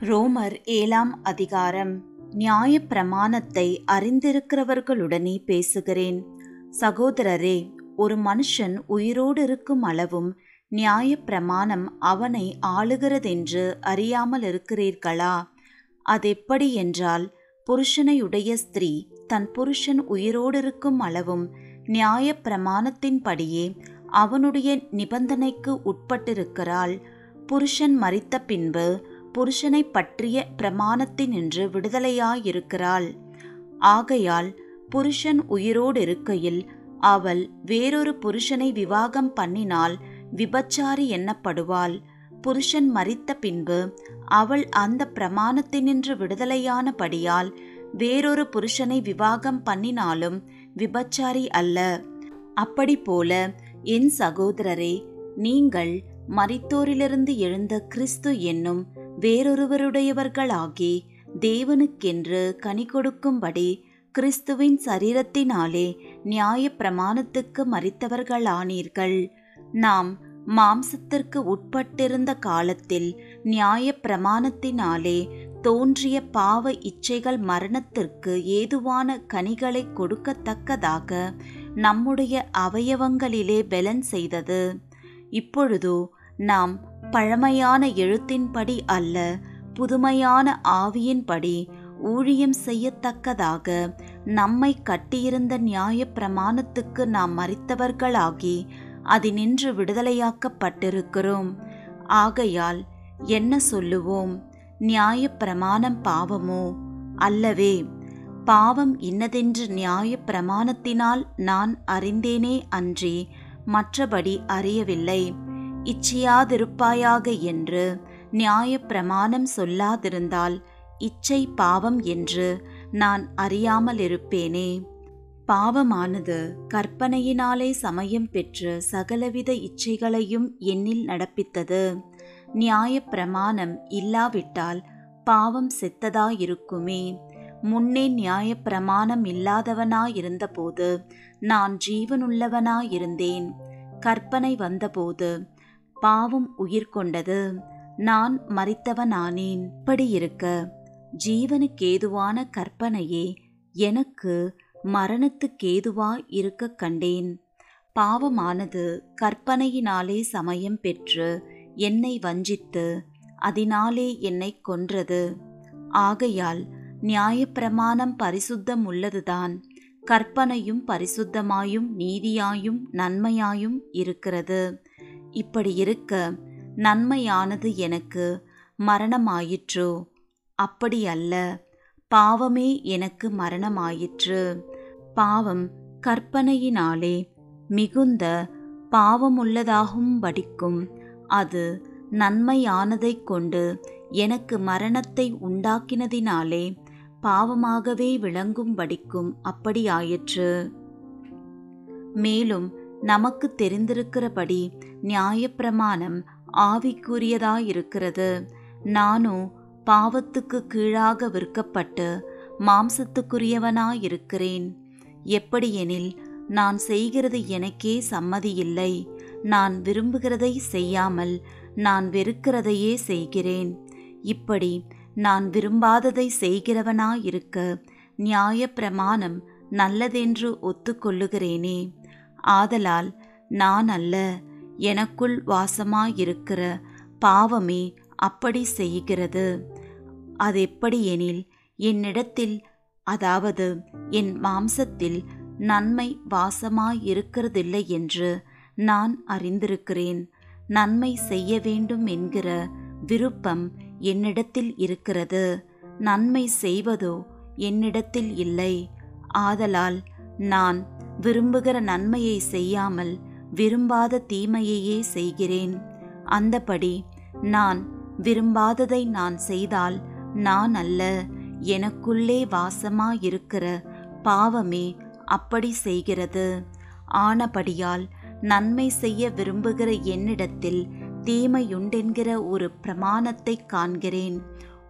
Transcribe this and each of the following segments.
ரோமர் ஏழாம் அதிகாரம். நியாய பிரமாணத்தை அறிந்திருக்கிறவர்களுடனே பேசுகிறேன். சகோதரரே ஒரு மனுஷன் உயிரோடு இருக்கும் அளவும் நியாய பிரமாணம் அவனை ஆளுகிறதென்று அறியாமல் இருக்கிறீர்களா? அதெப்படி என்றால் புருஷனையுடைய ஸ்திரீ தன் புருஷன் உயிரோடு இருக்கும் அளவும் நியாயப் பிரமாணத்தின்படியே அவனுடைய நிபந்தனைக்கு உட்பட்டிருக்கிறாள். புருஷன் மறித்த பின்பு புருஷனை பற்றிய பிரமாணத்தினின்று விடுதலையாயிருக்கிறாள். ஆகையால் புருஷன் உயிரோடு இருக்கையில் அவள் வேறொரு புருஷனை விவாகம் பண்ணினால் விபச்சாரி எண்ணப்படுவாள் புருஷன் மறித்த பின்பு அவள் அந்த பிரமாணத்தினின்று விடுதலையானபடியால் வேறொரு புருஷனை விவாகம் பண்ணினாலும் விபச்சாரி அல்ல. அப்படி போல என் சகோதரரே நீங்கள் மரித்தோரிலிருந்து எழுந்த கிறிஸ்து என்னும் வேறொருவருடையவர்களாகி தேவனுக்கென்று கனி கொடுக்கும்படி கிறிஸ்துவின் சரீரத்தினாலே நியாய பிரமாணத்துக்கு மறித்தவர்களானீர்கள். நாம் மாம்சத்திற்கு உட்பட்டிருந்த காலத்தில் நியாய பிரமாணத்தினாலே தோன்றிய பாவ இச்சைகள் மரணத்திற்கு ஏதுவான கனிகளை கொடுக்கத்தக்கதாக நம்முடைய அவயவங்களிலே பெலன் செய்தது. இப்பொழுதோ நாம் பழமையான எழுத்தின்படி அல்ல புதுமையான ஆவியின்படி ஊழியம் செய்யத்தக்கதாக நம்மை கட்டியிருந்த நியாய பிரமாணத்துக்கு நாம் மறித்தவர்களாகி அதினின்று விடுதலையாக்கப்பட்டிருக்கிறோம். ஆகையால் என்ன சொல்லுவோம்? நியாய பிரமாணம் பாவமோ? அல்லவே பாவம் இன்னதென்று நியாய பிரமாணத்தினால் நான் அறிந்தேனே அன்றி மற்றபடி அறியவில்லை. இச்சையாதிருப்பாயாக என்று நியாய பிரமாணம் சொல்லாதிருந்தால் இச்சை பாவம் என்று நான் அறியாமல் இருப்பேனே பாவமானது கற்பனையினாலே சமயம் பெற்று சகலவித இச்சைகளையும் என்னில் நடப்பித்தது. நியாய பிரமாணம் இல்லாவிட்டால் பாவம் செத்ததாயிருக்குமே. முன்னே நியாய பிரமாணம் இல்லாதவனாயிருந்தபோது நான் ஜீவனுள்ளவனாயிருந்தேன். கற்பனை வந்தபோது பாவம் உயிர் கொண்டது. நான் மறித்தவனானேன். இப்படி இருக்க. ஜீவனுக்கேதுவான கற்பனையே எனக்கு மரணத்துக்கேதுவா இருக்க கண்டேன். பாவமானது கற்பனையினாலே சமயம் பெற்று என்னை வஞ்சித்து அதனாலே என்னை கொன்றது. ஆகையால் நியாயப்பிரமாணம் பரிசுத்தம் உள்ளதுதான். கற்பனையும் பரிசுத்தமாயும் நீதியாயும் நன்மையாயும் இருக்கிறது. இப்படி இருக்க நன்மையானது எனக்கு மரணமாயிற்று. அப்படி அல்ல பாவமே எனக்கு மரணமாயிற்று. பாவம் கற்பனையினாலே மிகுந்த பாவமுள்ளதாகும் படிக்கும். அது நன்மையானதைக் கொண்டு எனக்கு மரணத்தை உண்டாக்கினதினாலே பாவமாகவே விளங்கும் படிக்கும். அப்படியாயிற்று. மேலும் நமக்கு தெரிந்திருக்கிறபடி நியாயப்பிரமாணம் ஆவிக்குரியதாயிருக்கிறது. நானும் பாவத்துக்கு கீழாக விற்கப்பட்டு மாம்சத்துக்குரியவனாயிருக்கிறேன். எப்படியெனில் நான் செய்கிறது எனக்கே சம்மதியில்லை. நான் விரும்புகிறதை செய்யாமல் நான் வெறுக்கிறதையே செய்கிறேன். இப்படி நான் விரும்பாததை செய்கிறவனாயிருக்க நியாயப்பிரமாணம் நல்லதென்று ஒத்துக்கொள்ளுகிறேனே. ஆதலால் நான் அல்ல எனக்குள் வாசமாயிருக்கிற பாவமே அப்படி செய்கிறது. அதெப்படி எனில் என்னிடத்தில் அதாவது என் மாம்சத்தில் நன்மை வாசமாயிருக்கிறதில்லை என்று நான் அறிந்திருக்கிறேன். நன்மை செய்ய வேண்டும் என்கிற விருப்பம் என்னிடத்தில் இருக்கிறது. நன்மை செய்வதோ என்னிடத்தில் இல்லை. ஆதலால் நான் விரும்புகிற நன்மையை செய்யாமல் விரும்பாத தீமையையே செய்கிறேன். அந்தபடி நான் விரும்பாததை நான் செய்தால் நான் அல்ல எனக்குள்ளே வாசமாயிருக்கிற பாவமே அப்படி செய்கிறது. ஆனபடியால் நன்மை செய்ய விரும்புகிற என்னிடத்தில் தீமையுண்டென்கிற ஒரு பிரமாணத்தை காண்கிறேன்.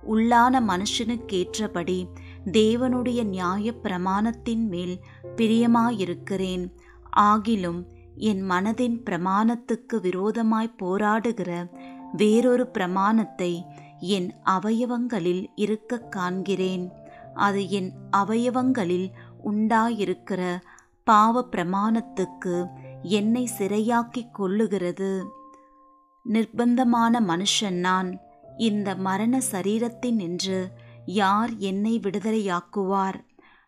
உள்ளான மனுஷனுக்கேற்றபடி தேவனுடைய நியாய பிரமாணத்தின் மேல் பிரியமாயிருக்கிறேன். ஆகிலும் என் மனதின் பிரமாணத்துக்கு விரோதமாய் போராடுகிற வேறொரு பிரமாணத்தை என் அவயவங்களில் இருக்க காண்கிறேன். அது என் அவயவங்களில் உண்டாயிருக்கிற பாவ பிரமாணத்துக்கு என்னை சிறையாக்கிக் கொள்ளுகிறது நிர்பந்தமான மனுஷன் நான். இந்த மரண சரீரத்தினின்று யார் என்னை விடுதலையாக்குவார்?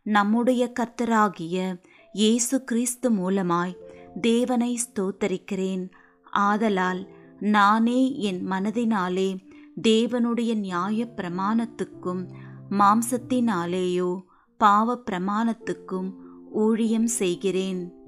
நம்முடைய கர்த்தராகிய இயேசு கிறிஸ்து மூலமாய் தேவனை ஸ்தோத்தரிக்கிறேன். ஆதலால் நானே என் மனதினாலே தேவனுடைய நியாய பிரமாணத்துக்கும் மாம்சத்தினாலேயோ பாவ பிரமாணத்துக்கும் ஊழியம் செய்கிறேன்.